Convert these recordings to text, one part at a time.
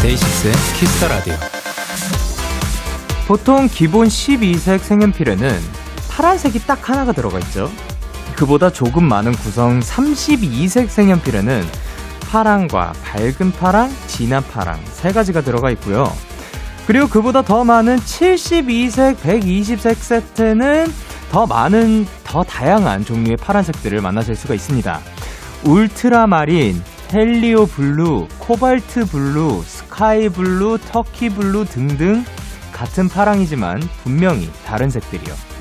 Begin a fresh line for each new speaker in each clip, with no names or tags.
데이식스의 키스 더 라디오. 보통 기본 12색 색연필에는 파란색이 딱 하나가 들어가 있죠. 그보다 조금 많은 구성 32색 색연필에는 파랑과 밝은 파랑, 진한 파랑 세 가지가 들어가 있고요. 그리고 그보다 더 많은 72색, 120색 세트는 더 많은, 더 다양한 종류의 파란색들을 만나실 수가 있습니다. 울트라마린, helio blue, 코발트 블루, 스카이 블루, Turkey blue 등등 같은 파랑이지만 분명히 다른 색들이요.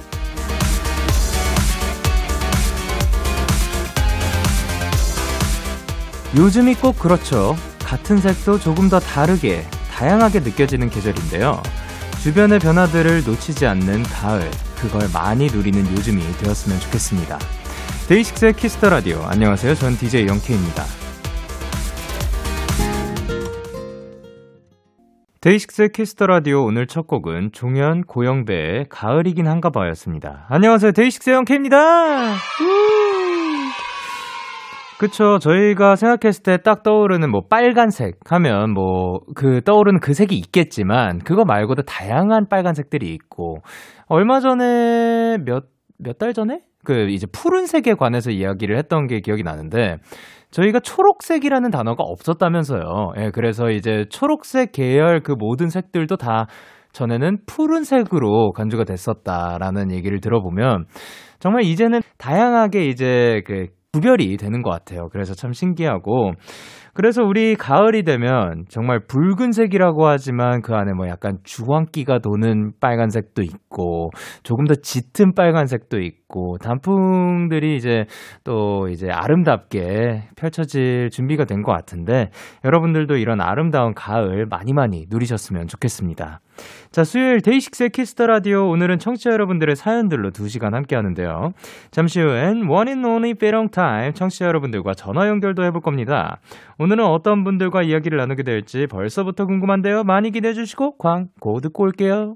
요즘이 꼭 그렇죠. 같은 색도 조금 더 다르게, 다양하게 느껴지는 계절인데요. 주변의 변화들을 놓치지 않는 가을, 그걸 많이 누리는 요즘이 되었으면 좋겠습니다. 데이식스의 키스 더 라디오. 안녕하세요. 전 DJ 영케이입니다. 데이식스 키스 더 라디오 오늘 첫 곡은 종현 고영배의 가을이긴 한가 봐였습니다. 안녕하세요. 데이식스 영케이입니다. 그쵸. 저희가 생각했을 때 딱 떠오르는 뭐 빨간색 하면 뭐 그 떠오르는 그 색이 있겠지만 그거 말고도 다양한 빨간색들이 있고 얼마 전에 몇, 몇 달 전에? 그 이제 푸른색에 관해서 이야기를 했던 게 기억이 나는데 저희가 초록색이라는 단어가 없었다면서요. 예, 그래서 이제 초록색 계열 그 모든 색들도 다 전에는 푸른색으로 간주가 됐었다라는 얘기를 들어보면 정말 이제는 다양하게 이제 그 구별이 되는 것 같아요. 그래서 참 신기하고 그래서 우리 가을이 되면 정말 붉은색이라고 하지만 그 안에 뭐 약간 주황기가 도는 빨간색도 있고 조금 더 짙은 빨간색도 있고 단풍들이 이제 또 이제 아름답게 펼쳐질 준비가 된 것 같은데 여러분들도 이런 아름다운 가을 많이 많이 누리셨으면 좋겠습니다. 자, 수요일 데이식스의 키스 더 라디오 오늘은 청취자 여러분들의 사연들로 2시간 함께 하는데요. 잠시 후엔 and Only Better Time 청취자 여러분들과 전화 연결도 해볼 겁니다. 오늘은 어떤 분들과 이야기를 나누게 될지 벌써부터 궁금한데요. 많이 기대해 주시고 광고 듣고 올게요.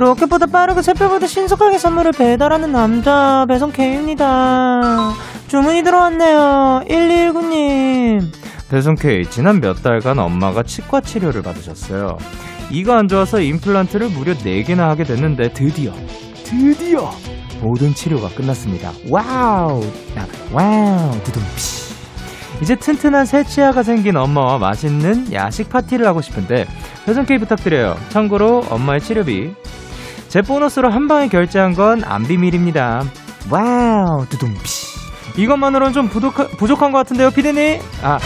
로켓보다 빠르고 샛별보다 신속하게 선물을 배달하는 남자 배송 K입니다. 주문이 들어왔네요. 1219님. 배송 K 지난 몇 달간 엄마가 치과 치료를 받으셨어요. 이가 안 좋아서 임플란트를 무려 4개나 하게 됐는데 드디어 드디어 모든 치료가 끝났습니다. 와우! 와우! 두둥피. 이제 튼튼한 새 치아가 생긴 엄마와 맛있는 야식 파티를 하고 싶은데 배송 K 부탁드려요. 참고로 엄마의 치료비 제 보너스로 한 방에 결제한 건 안 비밀입니다. 와우 두둥피 이것만으로는 좀 부족하, 부족한 것 같은데요, 피디님? 아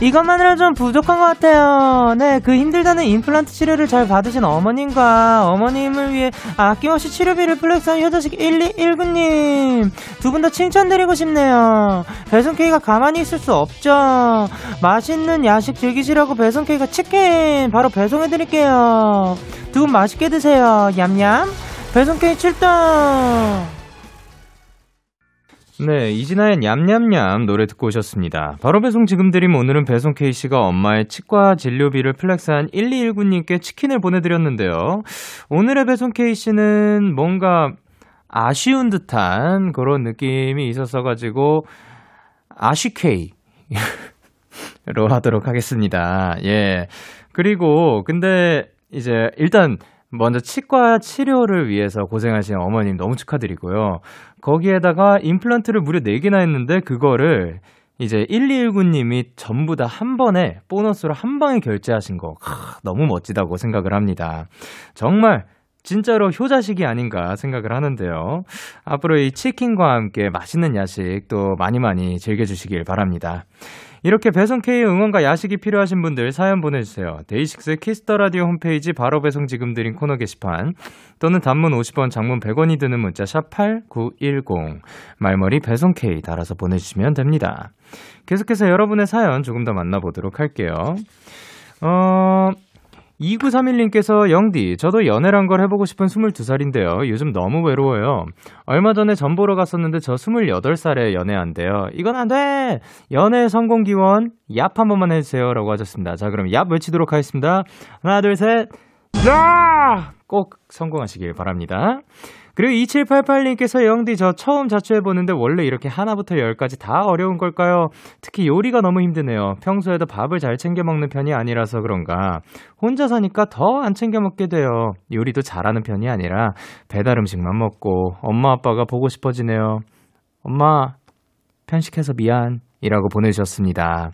이것만으로 좀 부족한 것 같아요. 네, 그 힘들다는 임플란트 치료를 잘 받으신 어머님과 어머님을 위해 아낌없이 치료비를 flex한 효자식 1219님. 두 분 다 칭찬드리고 싶네요. 배송케이가 가만히 있을 수 없죠. 맛있는 야식 즐기시라고 배송케이가 치킨 바로 배송해드릴게요. 두 분 맛있게 드세요. 얌얌. 배송케이 출동! 네, 이진아의 냠냠냠 노래 듣고 오셨습니다. 바로 배송 지금 드림 오늘은 배송 K씨가 엄마의 치과 진료비를 플렉스한 1219님께 치킨을 보내드렸는데요. 오늘의 배송 K씨는 뭔가 아쉬운 듯한 그런 느낌이 있었어가지고, 아쉬케이. 로 하도록 하겠습니다. 예. 그리고, 근데 이제 일단 먼저 치과 치료를 위해서 고생하신 어머님 너무 축하드리고요. 거기에다가 임플란트를 무려 4개나 했는데 그거를 이제 1219님이 전부 다 한 번에 보너스로 한 방에 결제하신 거 하, 너무 멋지다고 생각을 합니다. 정말 진짜로 효자식이 아닌가 생각을 하는데요. 앞으로 이 치킨과 함께 맛있는 야식 또 많이 많이 즐겨주시길 바랍니다. 이렇게 배송 K 응원과 야식이 필요하신 분들 사연 보내주세요. 데이식스 키스 더 라디오 홈페이지 바로 배송 지금 드림 코너 게시판 또는 단문 50원, 장문 100원이 드는 문자 샵 #8910 말머리 배송 K 달아서 보내주시면 됩니다. 계속해서 여러분의 사연 조금 더 만나보도록 할게요. 어, 2931님께서 영디, 저도 연애란 걸 해보고 싶은 22살인데요. 요즘 너무 외로워요. 얼마 전에 전 보러 갔었는데 저 28살에 연애한대요. 이건 안 돼! 연애 성공 기원, 얍 한 번만 해주세요. 라고 하셨습니다. 자, 그럼 얍 외치도록 하겠습니다. 하나, 둘, 셋, 야! 꼭 성공하시길 바랍니다. 그리고 2788님께서 영디 저 처음 자취해보는데 원래 이렇게 하나부터 열까지 다 어려운 걸까요? 특히 요리가 너무 힘드네요. 평소에도 밥을 잘 챙겨 먹는 편이 아니라서 그런가. 혼자 사니까 더 안 챙겨 먹게 돼요. 요리도 잘하는 편이 아니라 배달 음식만 먹고 엄마 아빠가 보고 싶어지네요. 엄마, 편식해서 미안. 이라고 보내주셨습니다.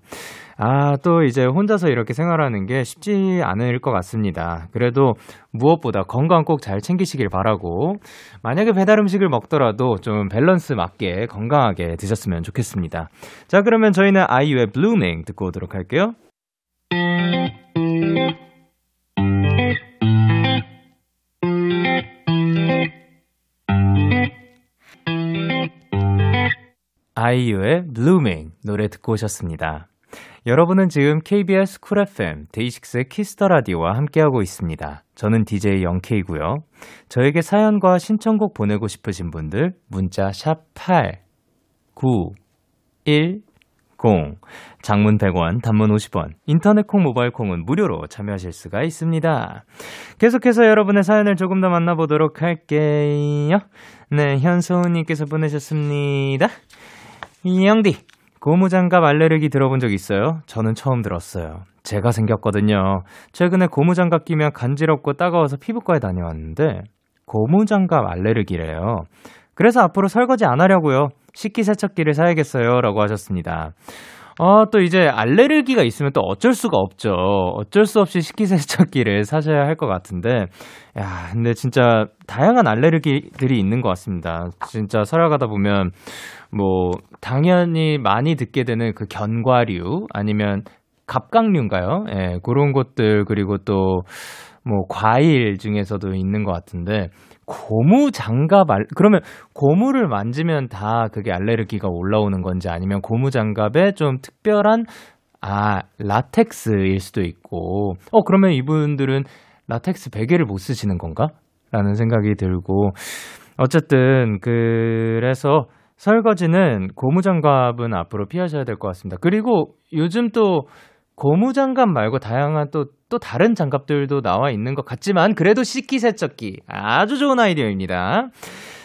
아, 또 이제 혼자서 이렇게 생활하는 게 쉽지 않을 것 같습니다. 그래도 무엇보다 건강 꼭 잘 챙기시길 바라고, 만약에 배달 음식을 먹더라도 좀 밸런스 맞게 건강하게 드셨으면 좋겠습니다. 자, 그러면 저희는 아이유의 Blooming 듣고 오도록 할게요. 아이유의 Blooming 노래 듣고 오셨습니다. 여러분은 지금 KBS 쿨 FM 데이식스의 키스터 라디오와 함께하고 있습니다. 저는 DJ Young K고요. 저에게 사연과 신청곡 보내고 싶으신 분들 문자 샵8 9 1 0 장문 100원, 단문 50원, 인터넷 콩, 모바일 콩은 무료로 참여하실 수가 있습니다. 계속해서 여러분의 사연을 조금 더 만나보도록 할게요. 네, 현소은님께서 보내셨습니다. 영디, 고무장갑 알레르기 들어본 적 있어요? 저는 처음 들었어요. 제가 생겼거든요. 최근에 고무장갑 끼면 간지럽고 따가워서 피부과에 다녀왔는데, 고무장갑 알레르기래요. 그래서 앞으로 설거지 안 하려고요. 식기세척기를 사야겠어요. 라고 하셨습니다. 어, 또 이제 알레르기가 있으면 또 어쩔 수가 없죠. 어쩔 수 없이 식기세척기를 사셔야 할 것 같은데, 야, 근데 진짜 다양한 알레르기들이 있는 것 같습니다. 진짜 살아가다 보면, 뭐, 당연히 많이 듣게 되는 그 견과류, 아니면 갑각류인가요? 예, 그런 것들, 그리고 또, 뭐, 과일 중에서도 있는 것 같은데, 고무 장갑 알 그러면 고무를 만지면 다 그게 알레르기가 올라오는 건지 아니면 고무 장갑에 좀 특별한 아 라텍스일 수도 있고 어 그러면 이분들은 라텍스 베개를 못 쓰시는 건가? 라는 생각이 들고 어쨌든 그래서 설거지는 고무장갑은 앞으로 피하셔야 될 것 같습니다. 그리고 요즘 또 고무장갑 말고 다양한 또, 또 다른 장갑들도 나와 있는 것 같지만 그래도 식기 세척기 아주 좋은 아이디어입니다.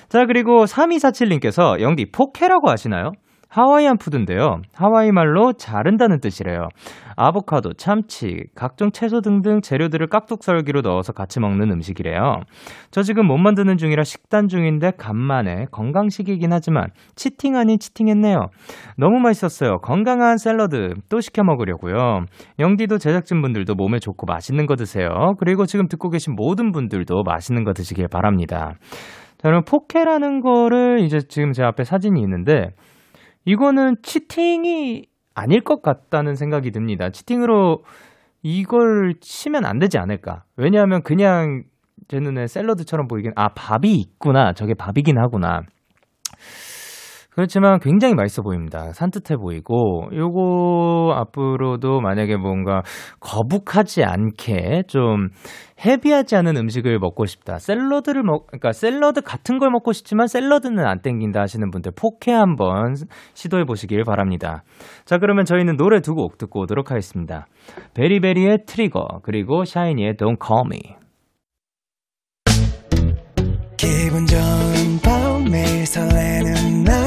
자, 그리고 3247님께서 영디 포케라고 아시나요? 하와이안 푸드인데요. 하와이 말로 자른다는 뜻이래요. 아보카도, 참치, 각종 채소 등등 재료들을 깍둑썰기로 넣어서 같이 먹는 음식이래요. 저 지금 못 만드는 중이라 식단 중인데 간만에 건강식이긴 하지만 치팅 아닌 치팅했네요. 너무 맛있었어요. 건강한 샐러드 또 시켜 먹으려고요. 영디도 제작진분들도 몸에 좋고 맛있는 거 드세요. 그리고 지금 듣고 계신 모든 분들도 맛있는 거 드시길 바랍니다. 자, 그럼 포케라는 거를 이제 지금 제 앞에 사진이 있는데 이거는 치팅이 아닐 것 같다는 생각이 듭니다. 치팅으로 이걸 치면 안 되지 않을까. 왜냐하면 그냥 제 눈에 샐러드처럼 보이긴, 아, 밥이 있구나. 저게 밥이긴 하구나. 그렇지만 굉장히 맛있어 보입니다. 산뜻해 보이고, 요거 앞으로도 만약에 뭔가 거북하지 않게 좀 헤비하지 않은 음식을 먹고 싶다. 샐러드를 먹, 그러니까 샐러드 같은 걸 먹고 싶지만 샐러드는 안 땡긴다 하시는 분들 포케 한번 시도해 보시길 바랍니다. 자, 그러면 저희는 노래 두 곡 듣고 오도록 하겠습니다. 베리베리의 트리거, 그리고 샤이니의 Don't Call Me.
기분 좋은 밤 매일 설레는 날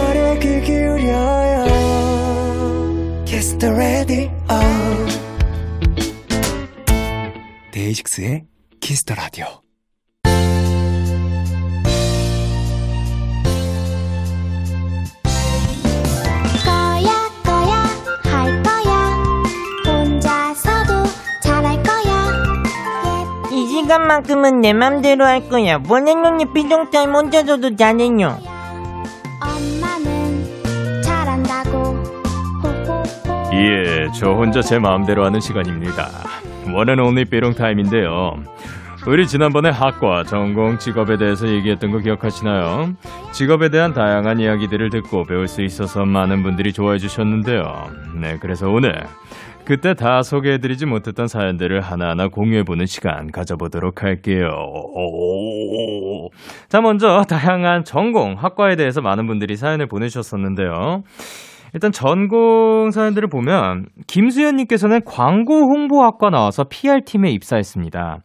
the Radio 데이식스의 Kiss the Radio
거야 거야 할 거야. 혼자서도 잘할 거야.
이 시간만큼은 내 맘대로 할 거야. 원행용이 비동타임 혼자서도 잘해요.
예, 저 혼자 제 마음대로 하는 시간입니다. One and only 삐용 타임인데요. 우리 지난번에 학과, 전공, 직업에 대해서 얘기했던 거 기억하시나요? 직업에 대한 다양한 이야기들을 듣고 배울 수 있어서 많은 분들이 좋아해 주셨는데요. 네, 그래서 오늘 그때 다 소개해드리지 못했던 사연들을 하나하나 공유해보는 시간 가져보도록 할게요. 오. 자, 먼저 다양한 전공, 학과에 대해서 많은 분들이 사연을 보내주셨었는데요. 일단 전공 사연들을 보면 김수현님께서는 광고 홍보학과 나와서 PR팀에 입사했습니다.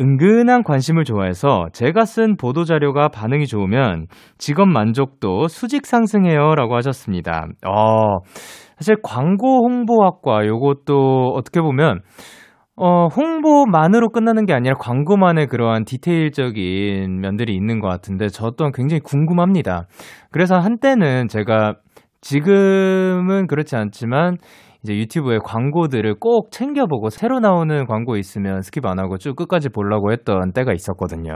은근한 관심을 좋아해서 제가 쓴 보도 자료가 반응이 좋으면 직업 만족도 수직 상승해요라고 하셨습니다. 어, 사실 광고 홍보학과 요것도 어떻게 보면 어, 홍보만으로 끝나는 게 아니라 광고만의 그러한 디테일적인 면들이 있는 것 같은데 저 또한 굉장히 궁금합니다. 그래서 한때는 제가 지금은 그렇지 않지만 이제 유튜브에 광고들을 꼭 챙겨보고 새로 나오는 광고 있으면 skip 안 하고 쭉 끝까지 보려고 했던 때가 있었거든요.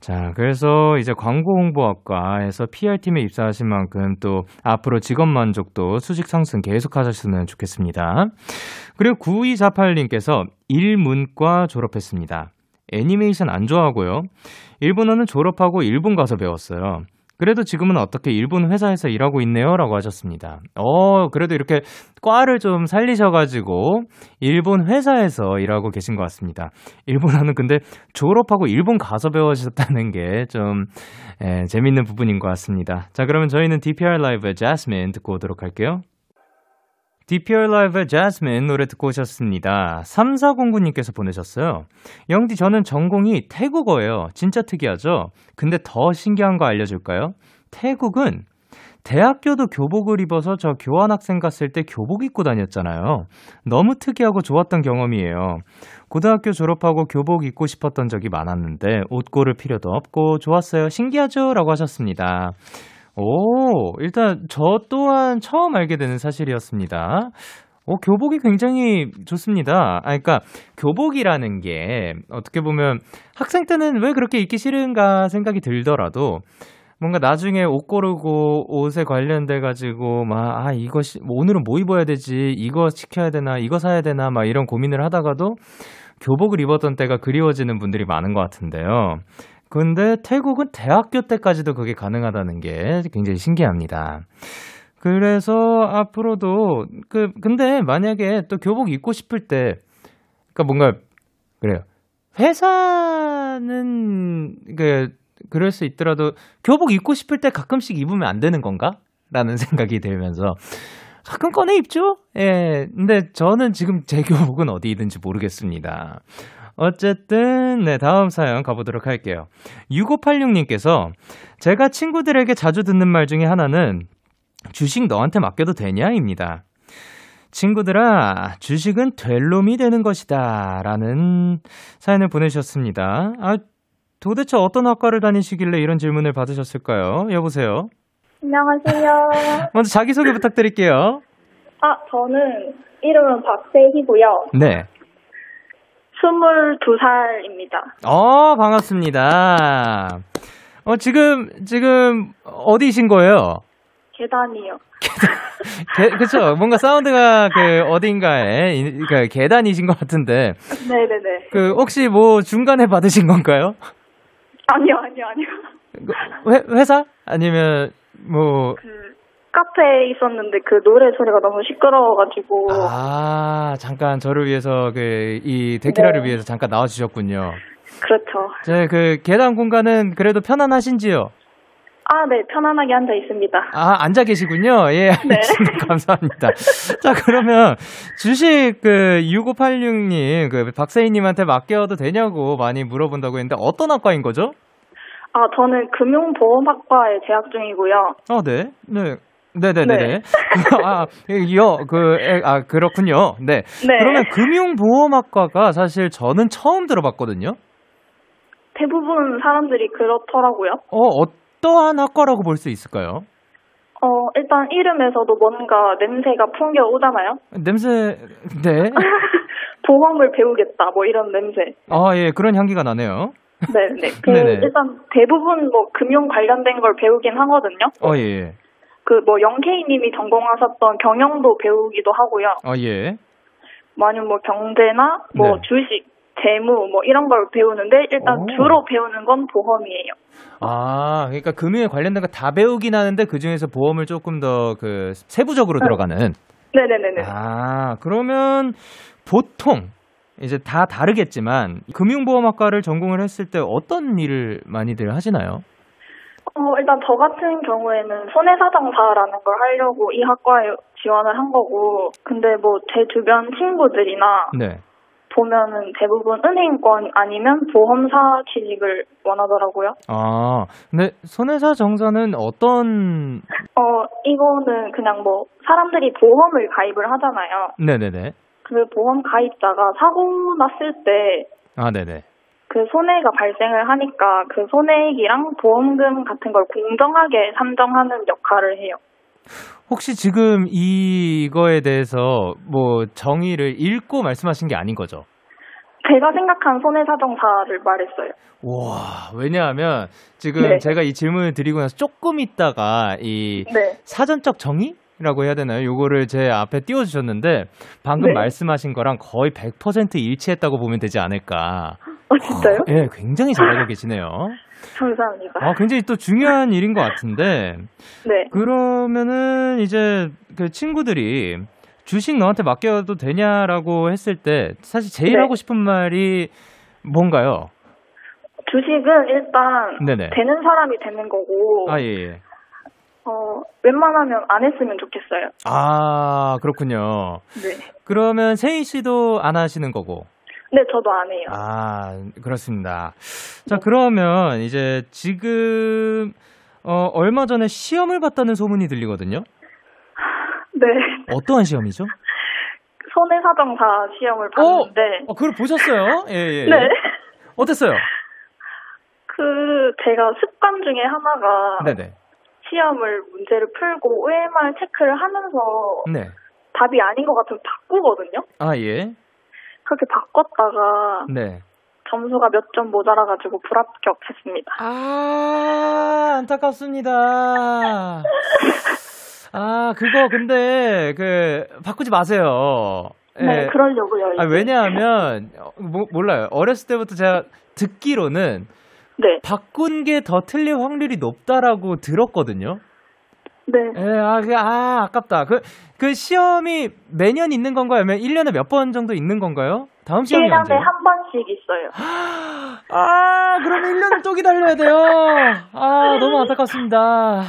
자, 그래서 이제 광고 홍보학과에서 PR팀에 입사하신 만큼 또 앞으로 직업 만족도 수직 상승 계속 하셨으면 좋겠습니다. 그리고 9248님께서 일문과 졸업했습니다. 애니메이션 안 좋아하고요. 일본어는 졸업하고 일본 가서 배웠어요. 그래도 지금은 어떻게 일본 회사에서 일하고 있네요. 라고 하셨습니다. 어, 그래도 이렇게 과를 좀 살리셔가지고 일본 회사에서 일하고 계신 것 같습니다. 일본어는 근데 졸업하고 일본 가서 배우셨다는 게 좀 재밌는 부분인 것 같습니다. 자, 그러면 저희는 DPR 라이브의 자스민 듣고 오도록 할게요. DPR 라이브의 자스민 노래 듣고 오셨습니다. 3409님께서 보내셨어요. 영디, 저는 전공이 태국어예요. 진짜 특이하죠? 근데 더 신기한 거 알려줄까요? 태국은 대학교도 교복을 입어서 저 교환학생 갔을 때 교복 입고 다녔잖아요. 너무 특이하고 좋았던 경험이에요. 고등학교 졸업하고 교복 입고 싶었던 적이 많았는데 옷 고를 필요도 없고 좋았어요. 신기하죠? 라고 하셨습니다. 오, 일단 저 또한 처음 알게 되는 사실이었습니다. 어, 교복이 굉장히 좋습니다. 아, 그러니까 교복이라는 게 어떻게 보면 학생 때는 왜 그렇게 입기 싫은가 생각이 들더라도 뭔가 나중에 옷 고르고 옷에 관련돼 가지고 막아 시, 뭐 오늘은 뭐 입어야 되지 이거 시켜야 되나 이거 사야 되나 막 이런 고민을 하다가도 교복을 입었던 때가 그리워지는 분들이 많은 것 같은데요. 근데 태국은 대학교 때까지도 그게 가능하다는 게 굉장히 신기합니다. 그래서 앞으로도 그 근데 만약에 또 교복 입고 싶을 때 그러니까 뭔가 그래요. 회사는 그 그럴 수 있더라도 교복 입고 싶을 때 가끔씩 입으면 안 되는 건가? 라는 생각이 들면서 가끔 꺼내 입죠? 예. 근데 저는 지금 제 교복은 어디 있는지 모르겠습니다. 어쨌든, 네, 다음 사연 가보도록 할게요. 6586님께서 제가 친구들에게 자주 듣는 말 중에 하나는 주식 너한테 맡겨도 되냐? 입니다. 친구들아, 주식은 될 놈이 되는 것이다. 라는 사연을 보내주셨습니다. 아, 도대체 어떤 학과를 다니시길래 이런 질문을 받으셨을까요? 여보세요?
안녕하세요.
먼저 자기소개 부탁드릴게요.
아, 저는 이름은 박세희고요.
네.
22살입니다.
어, 반갑습니다. 어, 지금, 지금, 어디신 거예요?
계단이요.
게, 그쵸. 뭔가 사운드가 그, 어딘가에, 이- 그, 계단이신 것 같은데,
네네네.
그, 혹시 뭐, 중간에 받으신 건가요?
아니요, 아니요, 아니요.
그 회, 회사? 아니면, 뭐,
그, 카페에 있었는데 그 노래 소리가 너무 시끄러워가지고.
아, 잠깐 저를 위해서 그, 이 데키라를
네.
위해서 잠깐 나와주셨군요.
그렇죠.
제 그, 계단 공간은 그래도 편안하신지요?
아, 네, 편안하게 앉아 있습니다.
아, 앉아 계시군요. 예,
네.
감사합니다. 자, 그러면 주식 그 6586님, 그 박세희님한테 맡겨도 되냐고 많이 물어본다고 했는데 어떤 학과인 거죠?
아, 저는 금융보험학과에 재학 중이고요.
어, 네. 네. 네네네네.
네.
아, 이요, 그, 에, 아, 그렇군요. 네.
네.
그러면 금융보험학과가 사실 저는 처음 들어봤거든요.
대부분 사람들이 그렇더라고요.
어, 어떠한 학과라고 볼 수 있을까요?
어, 일단 이름에서도 뭔가 냄새가 풍겨오잖아요.
냄새, 네.
보험을 배우겠다, 뭐 이런 냄새.
아, 예, 그런 향기가 나네요.
네, 네. 그
네네.
일단 대부분 뭐 금융 관련된 걸 배우긴 하거든요.
어, 예, 예.
그 뭐 영케이님이 전공하셨던 경영도 배우기도 하고요.
어, 예.
뭐 아니면 뭐 경제나 뭐
네.
주식, 재무 뭐 이런 걸 배우는데 일단
오.
주로 배우는 건 보험이에요.
아, 그러니까 금융에 관련된 거 다 배우긴 하는데 그 중에서 보험을 조금 더 그 세부적으로 들어가는.
네네네네.
아, 그러면 보통 이제 다 다르겠지만 금융보험학과를 전공을 했을 때 어떤 일을 많이들 하시나요?
어, 일단 저 같은 경우에는 손해사정사라는 걸 하려고 이 학과에 지원을 한 거고, 근데 뭐 제 주변 친구들이나
네.
보면은 대부분 은행권 아니면 보험사 취직을 원하더라고요.
아, 근데 손해사 정사는 어떤
어, 이거는 그냥 뭐 사람들이 보험을 가입을 하잖아요.
네네네.
그 보험 가입자가 사고 났을 때
아, 네네.
그 손해가 발생을 하니까 그 손해액이랑 보험금 같은 걸 공정하게 산정하는 역할을 해요.
혹시 지금 이거에 대해서 뭐 정의를 읽고 말씀하신 게 아닌 거죠?
제가 생각한 손해사정사를 말했어요.
와, 왜냐하면 지금
네.
제가 이 질문을 드리고 나서 조금 있다가 이
네.
사전적 정의 라고 해야 되나요? 요거를 제 앞에 띄워주셨는데 방금
네.
말씀하신 거랑 거의 100% 일치했다고 보면 되지 않을까.
어, 진짜요?
예, 굉장히 잘 알고 계시네요.
감사합니다.
아, 굉장히 또 중요한 일인 것 같은데
네.
그러면은 이제 그 친구들이 주식 너한테 맡겨도 되냐라고 했을 때 사실 제일
네.
하고 싶은 말이 뭔가요?
주식은 일단
네네.
되는 사람이 되는 거고,
아, 예, 예.
어, 웬만하면 안 했으면 좋겠어요.
아, 그렇군요.
네.
그러면 세희 씨도 안 하시는 거고.
네, 저도 안 해요.
아, 그렇습니다. 자, 그러면 이제 지금 어, 얼마 전에 시험을 봤다는 소문이 들리거든요.
네.
어떠한 시험이죠?
손해사정사 시험을 봤는데,
어, 그걸 보셨어요? 예, 예.
네.
어땠어요?
그, 제가 습관 중에 하나가
네네.
시험을 문제를 풀고 OMR 체크를 하면서
네.
답이 아닌 것 같으면 바꾸거든요?
아, 예.
그렇게 바꿨다가
네.
점수가 몇 점 모자라가지고 불합격했습니다.
아, 안타깝습니다. 아, 그거 근데 그 바꾸지 마세요.
네,
예.
그러려고요.
아. 왜냐하면 어, 뭐, 몰라요. 어렸을 때부터 제가 듣기로는
네,
바꾼 게 더 틀릴 확률이 높다라고 들었거든요.
네.
예, 아, 그, 아, 아깝다. 그, 그 시험이 매년 있는 건가요? 아니면 1년에 몇 번 정도 있는 건가요? 다음 시험이
1년에
언제요?
한 번씩 있어요.
아, 그러면 1년을 또 기다려야 돼요. 아, 너무 안타깝습니다.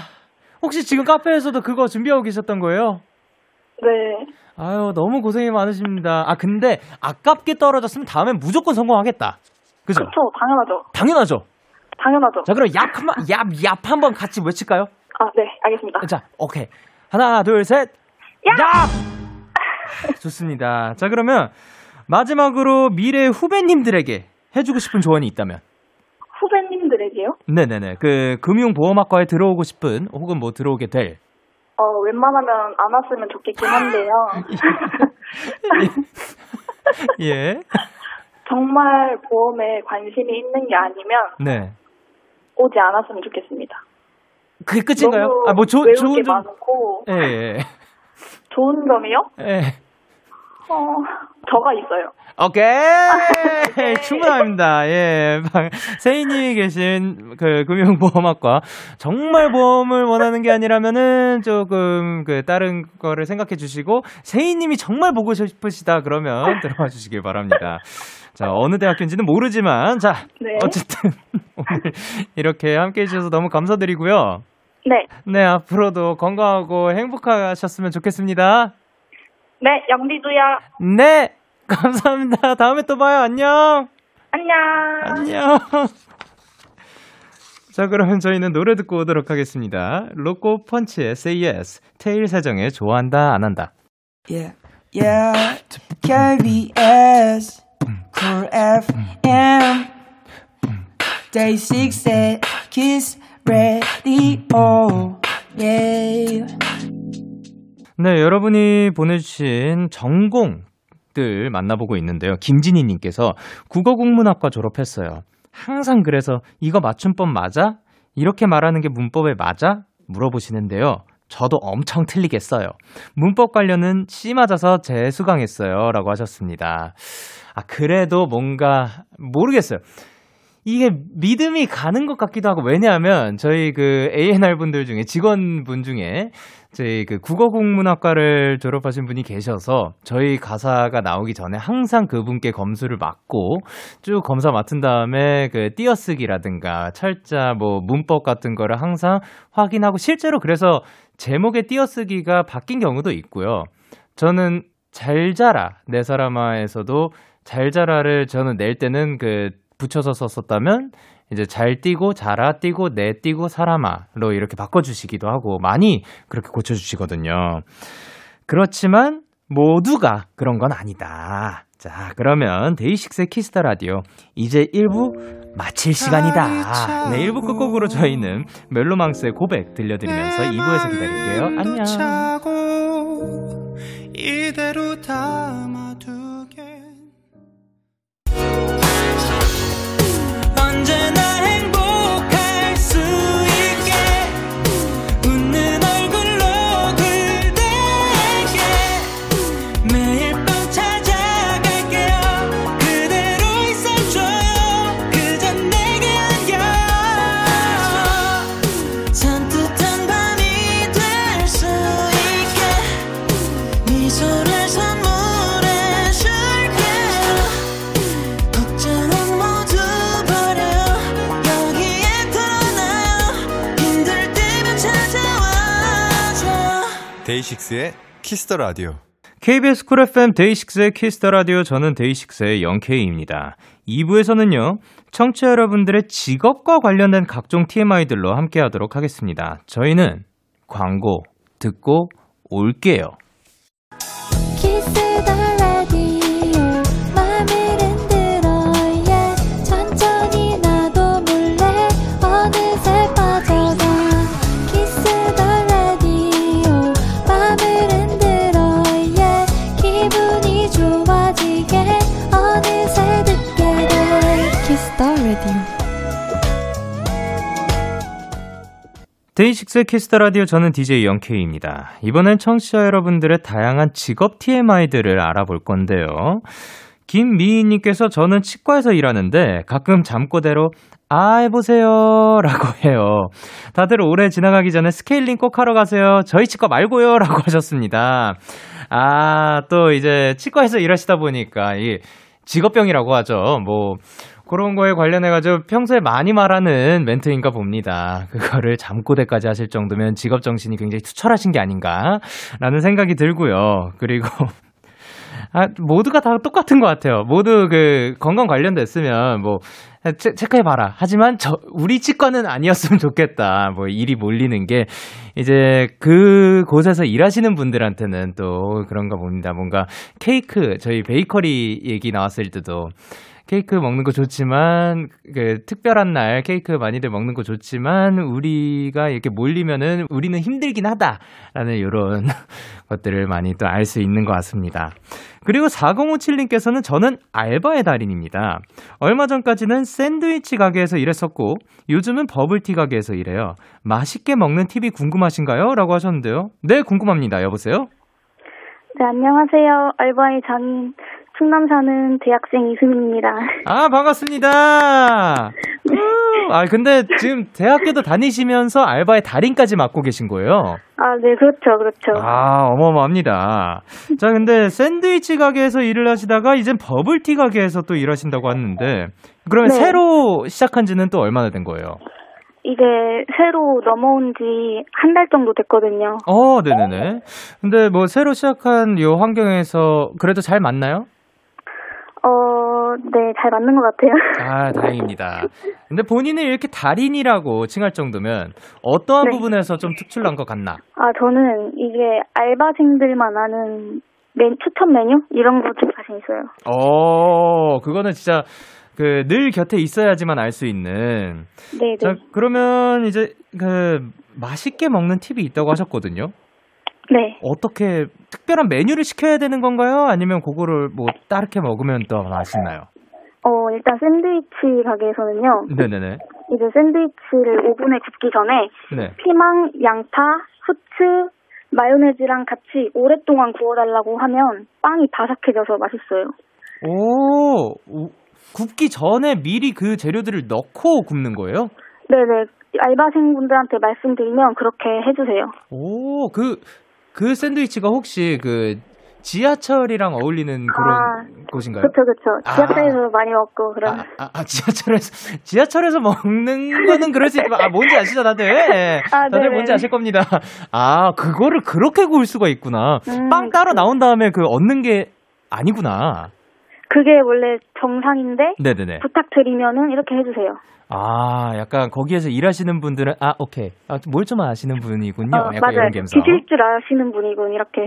혹시 지금 카페에서도 그거 준비하고 계셨던 거예요?
네.
아유, 너무 고생이 많으십니다. 아, 근데 아깝게 떨어졌으면 다음엔 무조건 성공하겠다. 그죠?
그쵸, 당연하죠.
당연하죠.
당연하죠.
자, 그럼 얍 한 번, 얍, 얍 한번 같이 외칠까요?
아, 네, 알겠습니다.
자, 오케이. 하나, 둘, 셋. 얍! 아, 좋습니다. 자, 그러면 마지막으로 미래 후배님들에게 해주고 싶은 조언이 있다면?
후배님들에게요?
네네네. 그 금융보험학과에 들어오고 싶은 혹은 뭐 들어오게 될.
어, 웬만하면 안 왔으면 좋겠긴 한데요.
예.
정말 보험에 관심이 있는 게 아니면
네.
오지 않았으면 좋겠습니다.
그게 끝인가요? 아, 뭐 조, 좋은
게
점.
많고
예, 예.
좋은 점이요?
예.
어, 저가 있어요.
오케이! 충분합니다. 예. 세인님이 계신 그 금융보험학과 정말 보험을 원하는 게 아니라면은 조금 그 다른 거를 생각해 주시고 세인님이 정말 보고 싶으시다 그러면 들어와 주시길 바랍니다. 자, 어느 대학교인지는 모르지만 자,
네.
어쨌든 오늘 이렇게 함께 해주셔서 너무 감사드리고요.
네.
네, 앞으로도 건강하고 행복하셨으면 좋겠습니다.
네, 영디도요.
네, 감사합니다. 다음에 또 봐요. 안녕.
안녕.
안녕. 자, 그러면 저희는 노래 듣고 오도록 하겠습니다. 로꼬 펀치의 Say Yes, 테일 세정의 좋아한다, 안 한다.
Yeah, yeah. KBS, Cool FM, Day 6의 Kiss Radio. Yeah.
네, 여러분이 보내주신 전공들 만나보고 있는데요. 김진희님께서 국어국문학과 졸업했어요. 항상 그래서 이거 맞춤법 맞아? 이렇게 말하는 게 문법에 맞아? 물어보시는데요. 저도 엄청 틀리겠어요. 문법 관련은 C 맞아서 재수강했어요. 라고 하셨습니다. 아, 그래도 뭔가, 모르겠어요. 이게 믿음이 가는 것 같기도 하고, 왜냐하면 저희 그 A&R 분들 중에, 직원분 중에, 저희 그 국어국문학과를 졸업하신 분이 계셔서 저희 가사가 나오기 전에 항상 그분께 검수를 맡고 쭉 검사 맡은 다음에 그 띄어쓰기라든가 철자 뭐 문법 같은 거를 항상 확인하고 실제로 그래서 제목의 띄어쓰기가 바뀐 경우도 있고요. 저는 잘 자라 내 사람아에서도 잘 자라를 저는 낼 때는 그 붙여서 썼었다면 이제 잘 뛰고 자라 뛰고 내 뛰고 사람아로 이렇게 바꿔주시기도 하고 많이 그렇게 고쳐주시거든요. 그렇지만 모두가 그런 건 아니다. 자, 그러면 DAY6의 Kiss the Radio 이제 1부 마칠 시간이다. 네, 1부 끝곡으로 저희는 멜로망스의 고백 들려드리면서 2부에서 기다릴게요. 안녕.
데이식스의 키스터 라디오.
KBS 쿨 FM 데이식스의 키스터 라디오 저는 데이식스의 영케이입니다. 2부에서는요. 청취자 여러분들의 직업과 관련된 각종 TMI들로 함께 하도록 하겠습니다. 저희는 광고 듣고 올게요. 데이식스의 키스터 라디오 저는 DJ 영케이입니다. 이번엔 청취자 여러분들의 다양한 직업 TMI들을 알아볼 건데요. 김미희님께서 저는 치과에서 일하는데 가끔 잠꼬대로 아 해보세요 라고 해요. 다들 올해 지나가기 전에 스케일링 꼭 하러 가세요. 저희 치과 말고요 라고 하셨습니다. 아 또 이제 치과에서 일하시다 보니까 이 직업병이라고 하죠. 뭐 그런 거에 관련해가지고 평소에 많이 말하는 멘트인가 봅니다. 그거를 잠꼬대까지 하실 정도면 직업 정신이 굉장히 투철하신 게 아닌가라는 생각이 들고요. 그리고 아, 모두가 다 똑같은 것 같아요. 모두 그 건강 관련됐으면 뭐 체, 체크해봐라. 하지만 저 우리 치과는 아니었으면 좋겠다. 뭐 일이 몰리는 게 이제 그 곳에서 일하시는 분들한테는 또 그런가 봅니다. 뭔가 케이크 저희 베이커리 얘기 나왔을 때도 케이크 먹는 거 좋지만 그 특별한 날 케이크 많이들 먹는 거 좋지만 우리가 이렇게 몰리면은 우리는 힘들긴 하다라는 이런 것들을 많이 또 알 수 있는 것 같습니다. 그리고 4057님께서는 저는 알바의 달인입니다. 얼마 전까지는 샌드위치 가게에서 일했었고 요즘은 버블티 가게에서 일해요. 맛있게 먹는 팁이 궁금하신가요? 라고 하셨는데요. 네, 궁금합니다. 여보세요?
네, 안녕하세요. 알바의 장인
충남 사는 대학생 이수민입니다.
아, 반갑습니다. 음, 아, 근데 지금 대학교도 다니시면서 알바의 달인까지 맡고 계신 거예요?
아, 네, 그렇죠, 그렇죠.
아, 어마어마합니다. 자, 근데 샌드위치 가게에서 일을 하시다가 이젠 버블티 가게에서 또 일하신다고 하는데, 그러면
네.
새로 시작한 지는 또 얼마나 된 거예요?
이제 새로 넘어온 지 한 달 정도 됐거든요.
어, 네네네. 근데 뭐 새로 시작한 요 환경에서 그래도 잘 맞나요?
어, 네, 잘 맞는 것 같아요.
아, 다행입니다. 근데 본인을 이렇게 달인이라고 칭할 정도면 어떠한
네.
부분에서 좀 특출난 것 같나?
아, 저는 이게 알바생들만 아는 메, 추천 메뉴? 이런 거 좀 자신 있어요.
어, 그거는 진짜 그 늘 곁에 있어야지만 알 수 있는.
네,
자,
네.
그러면 이제 그 맛있게 먹는 팁이 있다고 하셨거든요.
네.
어떻게 특별한 메뉴를 시켜야 되는 건가요? 아니면 그거를 뭐 따르게 먹으면 더 맛있나요?
어, 일단 샌드위치 가게에서는요.
네네네.
이제 샌드위치를 오븐에 굽기 전에
네.
피망, 양파, 후추, 마요네즈랑 같이 오랫동안 구워달라고 하면 빵이 바삭해져서 맛있어요.
오, 오, 굽기 전에 미리 그 재료들을 넣고 굽는 거예요?
네네. 알바생분들한테 말씀드리면 그렇게 해주세요.
오, 그, 그 샌드위치가 혹시 그 지하철이랑 어울리는 그런
아,
곳인가요?
그쵸.
아.
지하철에서 많이 먹고 그런.
아, 아, 아, 지하철에서, 지하철에서 먹는 거는 그럴 수 있지만, 아, 뭔지 아시죠, 다들? 예.
아,
다들
네네.
뭔지 아실 겁니다. 아, 그거를 그렇게 구울 수가 있구나.
음,
빵 따로. 나온 다음에 그 얻는 게 아니구나.
그게 원래 정상인데
네네네.
부탁드리면은 이렇게 해주세요.
아, 약간 거기에서 일하시는 분들은, 아, 오케이. 아, 뭘 좀 아시는 분이군요.
어, 맞아요. 드실 줄 아시는 분이군 이렇게.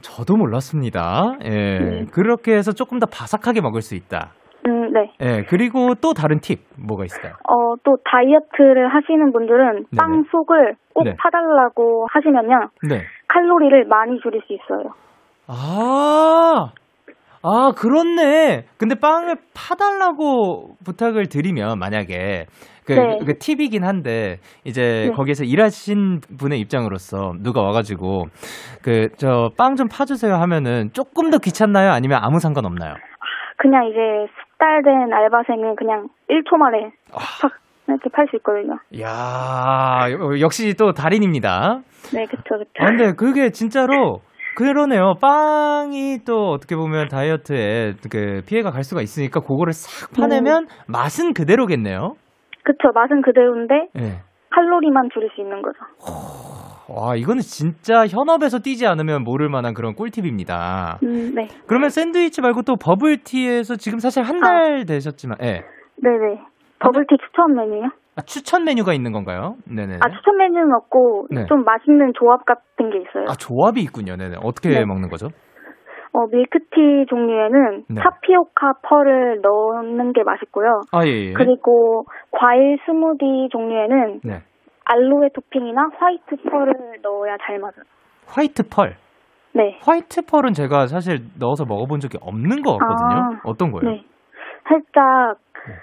저도 몰랐습니다. 예.
네.
그렇게 해서 조금 더 바삭하게 먹을 수 있다.
음, 네.
예. 그리고 또 다른 팁, 뭐가 있을까요?
어, 또 다이어트를 하시는 분들은
네네.
빵 속을 꼭
네.
파달라고 하시면요.
네.
칼로리를 많이 줄일 수 있어요.
아, 아, 그렇네. 근데 빵을 파달라고 부탁을 드리면, 만약에, 그,
네.
그 팁이긴 한데, 이제
네.
거기에서 일하신 분의 입장으로서 누가 와가지고, 그, 저, 빵 좀 파주세요 하면은 조금 더 귀찮나요? 아니면 아무 상관 없나요?
그냥 이제 숙달된 알바생은 그냥 1초 만에
아.
팍 이렇게 팔 수 있거든요.
이야, 역시 또 달인입니다.
네, 그쵸, 그쵸.
아, 근데 그게 진짜로 그러네요. 빵이 또 어떻게 보면 다이어트에 그 피해가 갈 수가 있으니까 그거를 싹 파내면 맛은 그대로겠네요.
그쵸, 맛은 그대로인데
예.
칼로리만 줄일 수 있는 거죠.
와, 이거는 진짜 현업에서 뛰지 않으면 모를 만한 그런 꿀팁입니다.
음, 네.
그러면 샌드위치 말고 또 버블티에서 지금 사실 한달 되셨지만, 예.
네네. 버블티 추천 메뉴요?
아, 추천 메뉴가 있는 건가요? 네네.
아, 추천 메뉴는 없고
네.
좀 맛있는 조합 같은 게 있어요.
아, 조합이 있군요. 네네. 어떻게
네.
먹는 거죠?
어, 밀크티 종류에는
네.
타피오카 pearl을 넣는 게 맛있고요.
아, 예, 예.
그리고 과일 스무디 종류에는
네.
알로에 토핑이나 white pearl을 넣어야 잘 맞아요.
white pearl.
네.
white pearl은 제가 사실 넣어서 먹어본 적이 없는 것 같거든요.
아,
어떤 거예요?
네. 살짝
네.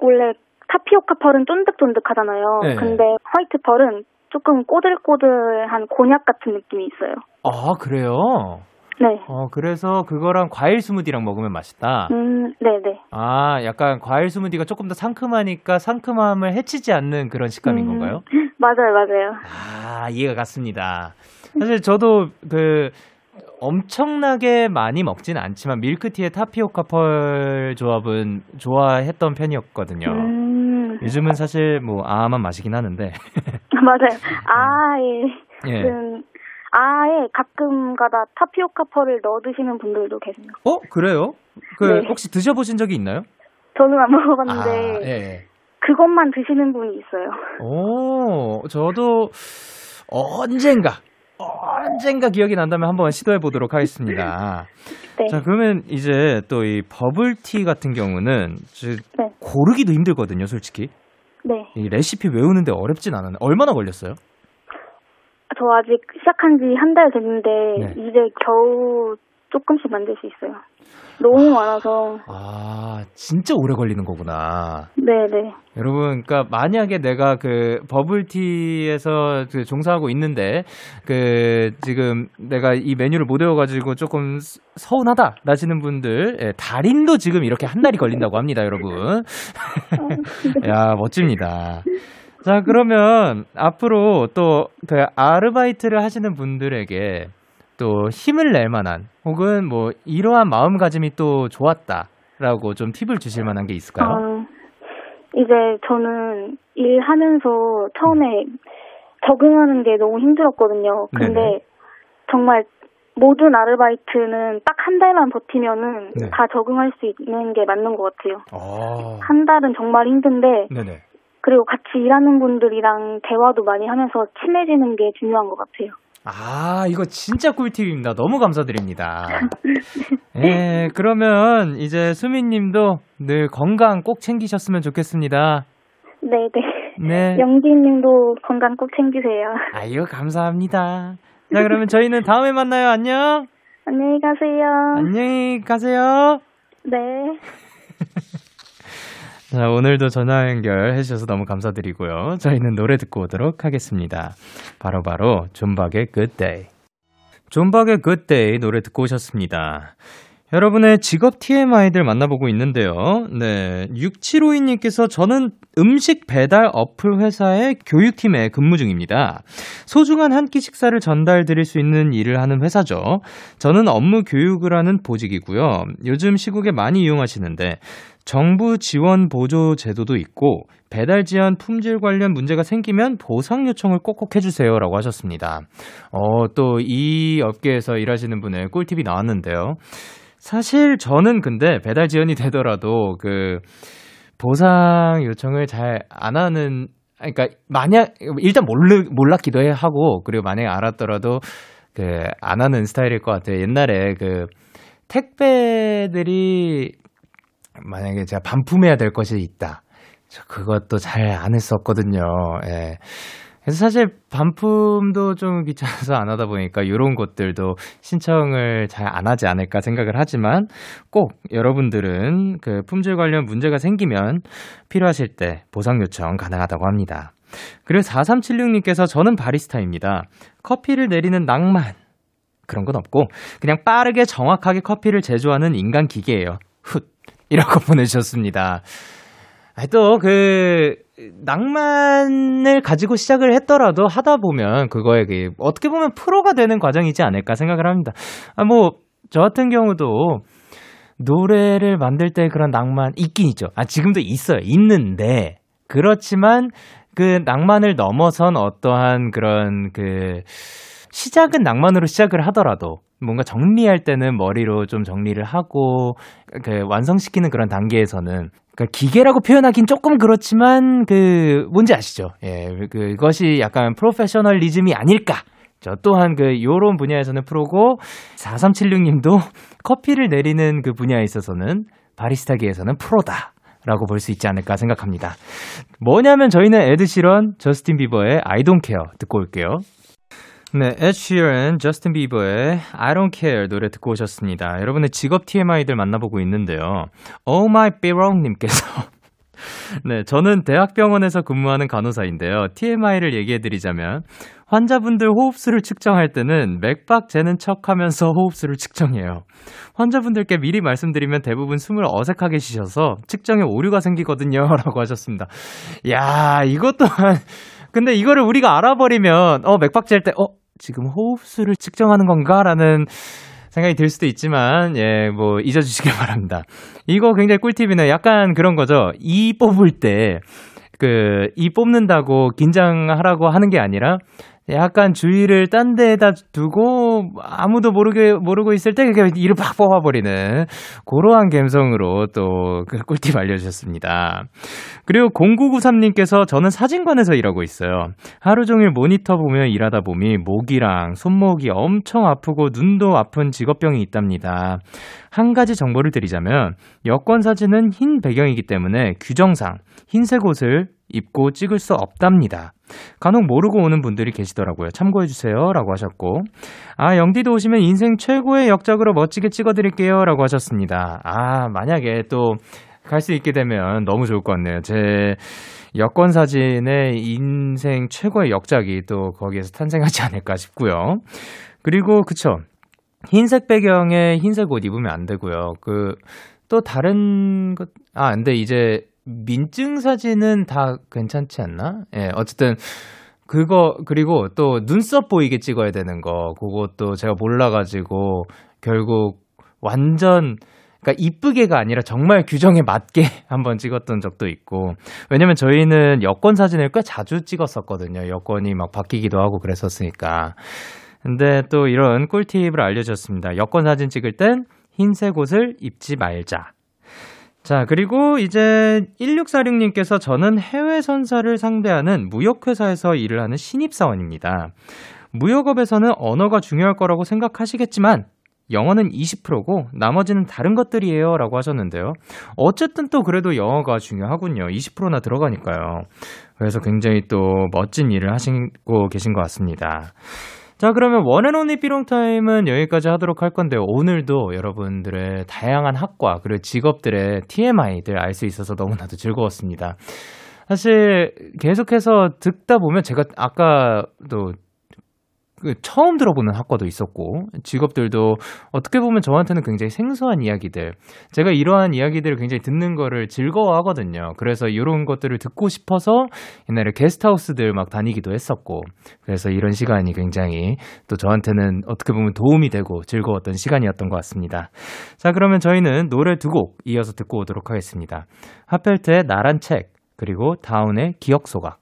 원래 타피오카 펄은 쫀득쫀득하잖아요.
네.
근데 화이트 펄은 조금 꼬들꼬들한 곤약 같은 느낌이 있어요.
아, 그래요?
네.
어, 그래서 그거랑 과일 스무디랑 먹으면 맛있다.
음, 네네.
아, 약간 과일 스무디가 조금 더 상큼하니까 상큼함을 해치지 않는 그런 식감인
음,
건가요?
맞아요, 맞아요.
아, 이해가 갔습니다. 사실 저도 그 엄청나게 많이 먹진 않지만 밀크티의 타피오카 펄 조합은 좋아했던 편이었거든요.
음,
요즘은 사실 뭐 아만 마시긴 하는데.
맞아요. 아예,
예.
음, 아예 가끔 가다 타피오카 펄을 넣어 드시는 분들도 계세요.
어, 그래요? 그
네.
혹시 드셔보신 적이 있나요?
저는 안
아,
먹어봤는데,
예, 예.
그것만 드시는 분이 있어요.
오, 저도 언젠가 언젠가 기억이 난다면 한번 시도해 보도록 하겠습니다.
네.
자, 그러면 이제 또 이 버블티 같은 경우는 저-
네.
고르기도 힘들거든요, 솔직히.
네.
이 레시피 외우는데 어렵진 않아요. 얼마나 걸렸어요?
저 아직 시작한 지 한 달 됐는데,
네.
이제 겨우
조금씩 만들 수 있어요. 너무 많아서.
아, 진짜 오래 걸리는 거구나.
네네.
여러분, 그러니까 만약에 내가 그 버블티에서 그 종사하고 있는데 그 지금 내가 이 메뉴를 못 외워가지고 조금 스- 서운하다 나시는 분들 예, 달인도 지금 이렇게 한 달이 걸린다고 합니다, 여러분. 야 멋집니다. 자 그러면 앞으로 또 그 아르바이트를 하시는 분들에게 또 힘을 낼 만한 혹은 뭐 이러한 마음가짐이 또 좋았다라고 좀 팁을 주실 만한 게 있을까요?
아, 이제 저는 일하면서 처음에 적응하는 게 너무 힘들었거든요. 근데
네네.
정말 모든 아르바이트는 딱 한 달만 버티면은
네.
다 적응할 수 있는 게 맞는 것 같아요.
어.
한 달은 정말 힘든데
네네.
그리고 같이 일하는 분들이랑 대화도 많이 하면서 친해지는 게 중요한 것 같아요.
아, 이거 진짜 꿀팁입니다. 너무 감사드립니다. 예, 그러면 이제 수민 님도 늘 건강 꼭 챙기셨으면 좋겠습니다.
네네.
네.
영지님도 건강 꼭 챙기세요.
아유, 감사합니다. 자, 그러면 저희는 다음에 만나요. 안녕.
안녕히 가세요.
안녕히 가세요.
네.
자, 오늘도 전화 연결해 주셔서 너무 감사드리고요. 저희는 노래 듣고 오도록 하겠습니다. 바로 바로 존박의 Good Day. 존박의 Good Day 노래 듣고 오셨습니다. 여러분의 직업 TMI들 만나보고 있는데요. 네. 6752님께서 저는 음식 배달 어플 회사의 교육팀에 근무 중입니다. 소중한 한 끼 식사를 전달 드릴 수 있는 일을 하는 회사죠. 저는 업무 교육을 하는 보직이고요. 요즘 시국에 많이 이용하시는데 정부 지원 보조 제도도 있고 배달 지연 품질 관련 문제가 생기면 보상 요청을 꼭꼭 해주세요라고 하셨습니다. 어, 또 이 업계에서 일하시는 분의 꿀팁이 나왔는데요. 사실 저는 근데 배달 지연이 되더라도 그 보상 요청을 잘 안 하는 그러니까 만약 일단 몰르 몰랐기도 해 하고 그리고 만약에 알았더라도 그 안 하는 스타일일 것 같아요. 옛날에 그 택배들이 만약에 제가 반품해야 될 것이 있다. 저 그것도 잘 안 했었거든요. 예. 그래서 사실 반품도 좀 귀찮아서 안 하다 보니까 이런 것들도 신청을 잘 안 하지 않을까 생각을 하지만 꼭 여러분들은 그 품질 관련 문제가 생기면 필요하실 때 보상 요청 가능하다고 합니다. 그리고 4376님께서 저는 바리스타입니다. 커피를 내리는 낭만. 그런 건 없고 그냥 빠르게 정확하게 커피를 제조하는 인간 기계예요. 훗. 이라고 보내주셨습니다. 또 그 낭만을 가지고 시작을 했더라도 하다 보면 그거에 그 어떻게 보면 프로가 되는 과정이지 않을까 생각을 합니다. 아 뭐 저 같은 경우도 노래를 만들 때 그런 낭만 있긴 있죠. 아 지금도 있어요. 있는데 그렇지만 그 낭만을 넘어선 어떠한 그런 그 시작은 낭만으로 시작을 하더라도 뭔가 정리할 때는 머리로 좀 정리를 하고 그 완성시키는 그런 단계에서는 그러니까 기계라고 표현하긴 조금 그렇지만 그 뭔지 아시죠? 예, 그것이 약간 프로페셔널리즘이 아닐까. 저 또한 그 요런 분야에서는 프로고 4376님도 커피를 내리는 그 분야에 있어서는 바리스타계에서는 프로다. 라고 볼 수 있지 않을까 생각합니다. 뭐냐면 저희는 에드시런, 저스틴 비버의 I don't care 듣고 올게요. 네, Ed Sheeran, 저스틴 비버의 I Don't Care 노래 듣고 오셨습니다. 여러분의 직업 TMI들 만나보고 있는데요. Oh My Birong님께서 네, 저는 대학병원에서 근무하는 간호사인데요. TMI를 얘기해드리자면 환자분들 호흡수를 측정할 때는 맥박 재는 척하면서 호흡수를 측정해요. 환자분들께 미리 말씀드리면 대부분 숨을 어색하게 쉬셔서 측정에 오류가 생기거든요.라고 하셨습니다. 야, 이것 또한 근데 이거를 우리가 알아버리면 어 맥박 잴 때 어 지금 호흡수를 측정하는 건가라는 생각이 들 수도 있지만 예 뭐 잊어주시길 바랍니다. 이거 굉장히 꿀팁이네요. 약간 그런 거죠. 이 뽑을 때 그 이 뽑는다고 긴장하라고 하는 게 아니라 약간 주의를 딴 데에다 두고 아무도 모르게 모르고 있을 때 그게 이를 팍 뽑아버리는 그러한 감성으로 또그 꿀팁 알려주셨습니다. 그리고 0993님께서 저는 사진관에서 일하고 있어요. 하루 종일 모니터 보며 일하다 보니 목이랑 손목이 엄청 아프고 눈도 아픈 직업병이 있답니다. 한 가지 정보를 드리자면 여권 사진은 흰 배경이기 때문에 규정상 흰색 옷을 입고 찍을 수 없답니다. 간혹 모르고 오는 분들이 계시더라고요. 참고해 주세요. 라고 하셨고. 아, 영디도 오시면 인생 최고의 역작으로 멋지게 찍어드릴게요. 라고 하셨습니다. 아, 만약에 또 갈 수 있게 되면 너무 좋을 것 같네요. 제 여권 사진의 인생 최고의 역작이 또 거기에서 탄생하지 않을까 싶고요. 그리고, 그쵸. 흰색 배경에 흰색 옷 입으면 안 되고요. 그, 또 다른 것, 아, 근데 이제 민증 사진은 다 괜찮지 않나? 예, 어쨌든 그거 그리고 또 눈썹 보이게 찍어야 되는 거 그것도 제가 몰라가지고 결국 완전 그러니까 이쁘게가 아니라 정말 규정에 맞게 한번 찍었던 적도 있고 왜냐면 저희는 여권 사진을 꽤 자주 찍었었거든요. 여권이 막 바뀌기도 하고 그랬었으니까. 근데 또 이런 꿀팁을 알려줬습니다. 여권 사진 찍을 땐 흰색 옷을 입지 말자 자, 그리고 이제 1646님께서 저는 해외 선사를 상대하는 무역회사에서 일을 하는 신입사원입니다. 무역업에서는 언어가 중요할 거라고 생각하시겠지만, 영어는 20%고 나머지는 다른 것들이에요. 라고 하셨는데요. 어쨌든 또 그래도 영어가 중요하군요. 20%나 들어가니까요. 그래서 굉장히 또 멋진 일을 하시고 계신 것 같습니다. 자, 그러면 원앤온리 삐롱타임은 여기까지 하도록 할 건데요. 오늘도 여러분들의 다양한 학과, 그리고 직업들의 TMI들 알 수 있어서 너무나도 즐거웠습니다. 사실 계속해서 듣다 보면 제가 아까도 그 처음 들어보는 학과도 있었고 직업들도 어떻게 보면 저한테는 굉장히 생소한 이야기들. 제가 이러한 이야기들을 굉장히 듣는 거를 즐거워하거든요. 그래서 이런 것들을 듣고 싶어서 옛날에 게스트하우스들 막 다니기도 했었고 그래서 이런 시간이 굉장히 또 저한테는 어떻게 보면 도움이 되고 즐거웠던 시간이었던 것 같습니다. 자 그러면 저희는 노래 두 곡 이어서 듣고 오도록 하겠습니다. 하펠트의 나란 책 그리고 다운의 기억 소각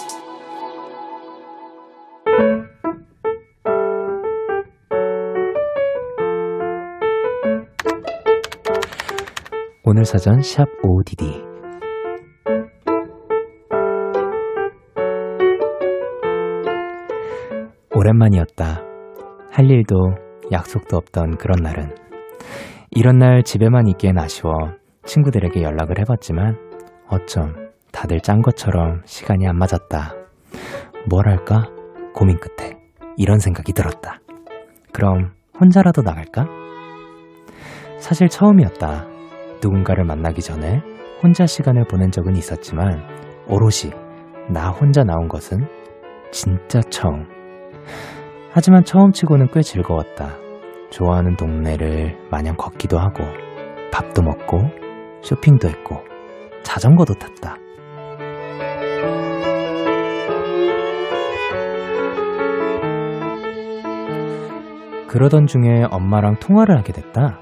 오늘 사전 샵 ODD 오랜만이었다. 할 일도 약속도 없던 그런 날은 이런 날 집에만 있기엔 아쉬워 친구들에게 연락을 해봤지만 어쩜 다들 짠 것처럼 시간이 안 맞았다. 뭘 할까? 고민 끝에 이런 생각이 들었다. 그럼 혼자라도 나갈까? 사실 처음이었다. 누군가를 만나기 전에 혼자 시간을 보낸 적은 있었지만 오롯이 나 혼자 나온 것은 진짜 처음. 하지만 처음 치고는 꽤 즐거웠다. 좋아하는 동네를 마냥 걷기도 하고 밥도 먹고 쇼핑도 했고 자전거도 탔다. 그러던 중에 엄마랑 통화를 하게 됐다.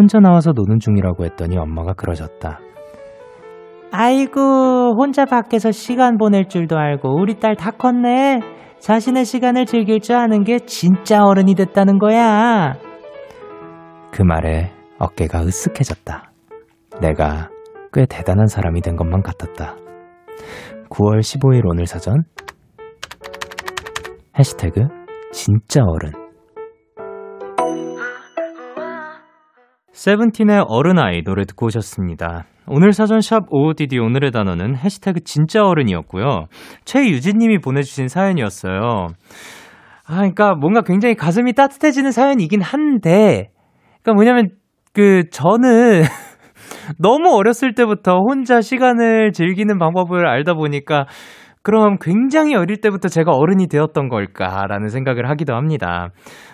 혼자 나와서 노는 중이라고 했더니 엄마가 그러셨다.
아이고, 혼자 밖에서 시간 보낼 줄도 알고 우리 딸 다 컸네. 자신의 시간을 즐길 줄 아는 게 진짜 어른이 됐다는 거야.
그 말에 어깨가 으쓱해졌다. 내가 꽤 대단한 사람이 된 것만 같았다. 9월 15일 오늘 사전 해시태그 진짜 어른 세븐틴의 어른아이 노래 듣고 오셨습니다. 오늘 사전샵 OODD 오늘의 단어는 해시태그 진짜 어른이었고요. 최유진님이 보내주신 사연이었어요. 아, 그러니까 뭔가 굉장히 가슴이 따뜻해지는 사연이긴 한데, 그러니까 뭐냐면 그 저는 너무 어렸을 때부터 혼자 시간을 즐기는 방법을 알다 보니까 그럼 굉장히 어릴 때부터 제가 어른이 되었던 걸까라는 생각을 하기도 합니다.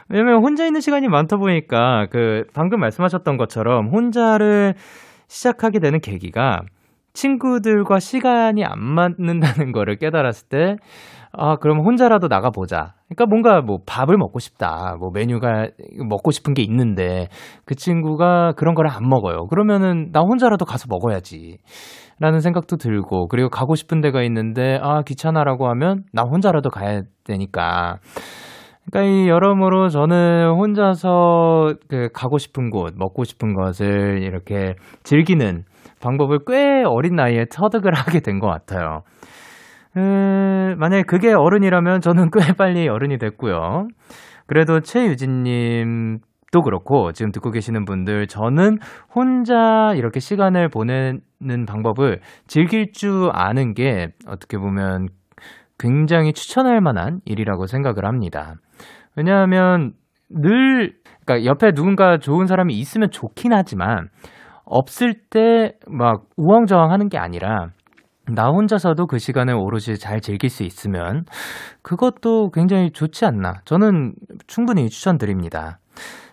왜냐면 혼자 있는 시간이 많다 보니까 그 방금 말씀하셨던 것처럼 혼자를 시작하게 되는 계기가 친구들과 시간이 안 맞는다는 거를 깨달았을 때, 아, 그럼 혼자라도 나가보자. 그러니까 뭔가 뭐 밥을 먹고 싶다. 뭐 메뉴가 먹고 싶은 게 있는데 그 친구가 그런 거를 안 먹어요. 그러면은 나 혼자라도 가서 먹어야지. 라는 생각도 들고, 그리고 가고 싶은 데가 있는데, 아, 귀찮아라고 하면 나 혼자라도 가야 되니까. 그러니까 이 여러모로 저는 혼자서 그 가고 싶은 곳, 먹고 싶은 것을 이렇게 즐기는 방법을 꽤 어린 나이에 터득을 하게 된 것 같아요. 음, 만약에 그게 어른이라면 저는 꽤 빨리 어른이 됐고요. 그래도 최유진님 도 그렇고 지금 듣고 계시는 분들 저는 혼자 이렇게 시간을 보내는 방법을 즐길 줄 아는 게 어떻게 보면 굉장히 추천할 만한 일이라고 생각을 합니다. 왜냐하면 늘 그러니까 옆에 누군가 좋은 사람이 있으면 좋긴 하지만 없을 때 막 우왕좌왕 하는 게 아니라 나 혼자서도 그 시간을 오롯이 잘 즐길 수 있으면 그것도 굉장히 좋지 않나. 저는 충분히 추천드립니다.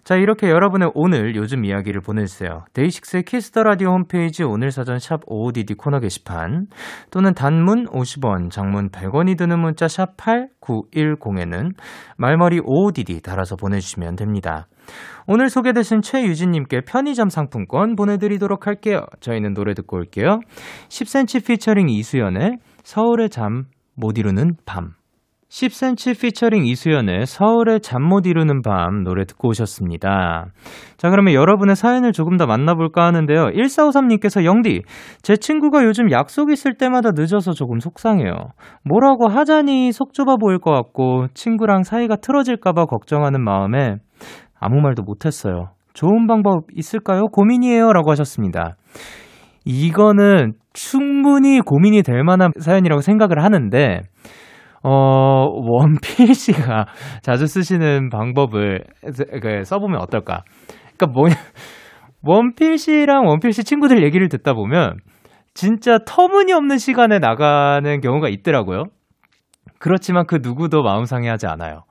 자, 이렇게 여러분의 오늘 요즘 이야기를 보내주세요. DAY6의 Kiss the Radio 홈페이지 오늘 사전 샵 OOTD 코너 게시판 또는 단문 50원, 장문 100원이 드는 문자 샵 8910에는 말머리 OOTD 달아서 보내주시면 됩니다. 오늘 소개되신 최유진님께 편의점 상품권 보내드리도록 할게요. 저희는 노래 듣고 올게요. 10cm 피처링 이수연의 서울의 잠 못 이루는 밤. 10cm 피처링 이수연의 서울의 잠 못 이루는 밤 노래 듣고 오셨습니다. 자, 그러면 여러분의 사연을 조금 더 만나볼까 하는데요. 1453님께서 영디, 제 친구가 요즘 약속 있을 때마다 늦어서 조금 속상해요. 뭐라고 하자니 속 좁아 보일 것 같고 친구랑 사이가 틀어질까봐 걱정하는 마음에 아무 말도 못했어요. 좋은 방법 있을까요? 고민이에요. 라고 하셨습니다. 이거는 충분히 고민이 될 만한 사연이라고 생각을 하는데, 어, 원필 씨가 자주 쓰시는 방법을 그, 써보면 어떨까? 그니까 뭐냐, 원필 씨랑 원필 씨 친구들 얘기를 듣다 보면 진짜 터무니없는 시간에 나가는 경우가 있더라고요. 그렇지만 그 누구도 마음 상해하지 않아요.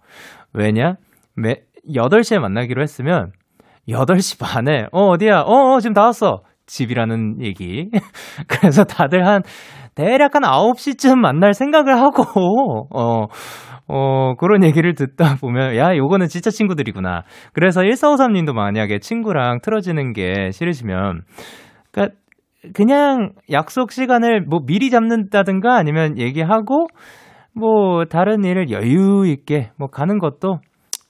왜냐? 매, 8시에 만나기로 했으면 8시 반에 어 어디야? 어, 어 지금 다 왔어. 집이라는 얘기. 그래서 다들 한 대략 한 9시쯤 만날 생각을 하고 어 어, 그런 얘기를 듣다 보면, 야, 요거는 진짜 친구들이구나. 그래서 1453 님도 만약에 친구랑 틀어지는 게 싫으시면, 그니까, 그냥 약속 시간을 뭐 미리 잡는다든가 아니면 얘기하고, 뭐, 다른 일을 여유 있게 뭐 가는 것도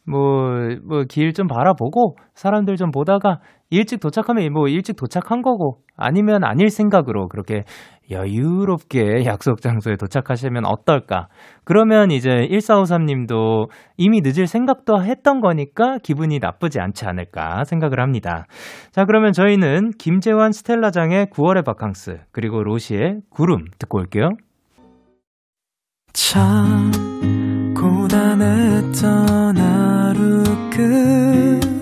뭐, 뭐, 길 좀 바라보고, 사람들 좀 보다가, 일찍 도착하면 뭐 일찍 도착한 거고, 아니면 아닐 생각으로 그렇게 여유롭게 약속 장소에 도착하시면 어떨까? 그러면 이제 1453님도 이미 늦을 생각도 했던 거니까 기분이 나쁘지 않지 않을까 생각을 합니다. 자, 그러면 저희는 김재환 스텔라장의 9월의 바캉스, 그리고 로시의 구름 듣고 올게요.
참 고단했던 하루 끝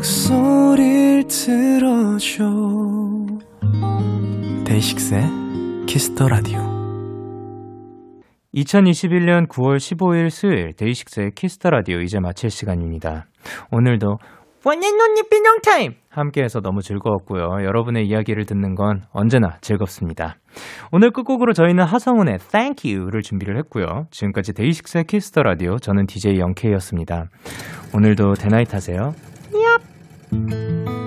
목소리를 들어줘 DAY6의 Kiss the Radio
2021년 9월 15일 수요일 DAY6의 Kiss the Radio 이제 마칠 시간입니다. 오늘도 원앤온니 삐용 타임 함께해서 너무 즐거웠고요. 여러분의 이야기를 듣는 건 언제나 즐겁습니다. 오늘 끝곡으로 저희는 하성운의 Thank You를 준비를 했고요. 지금까지 데이식스의 키스터 라디오 저는 DJ 영케이였습니다. 오늘도 데나잇 하세요. Thank you.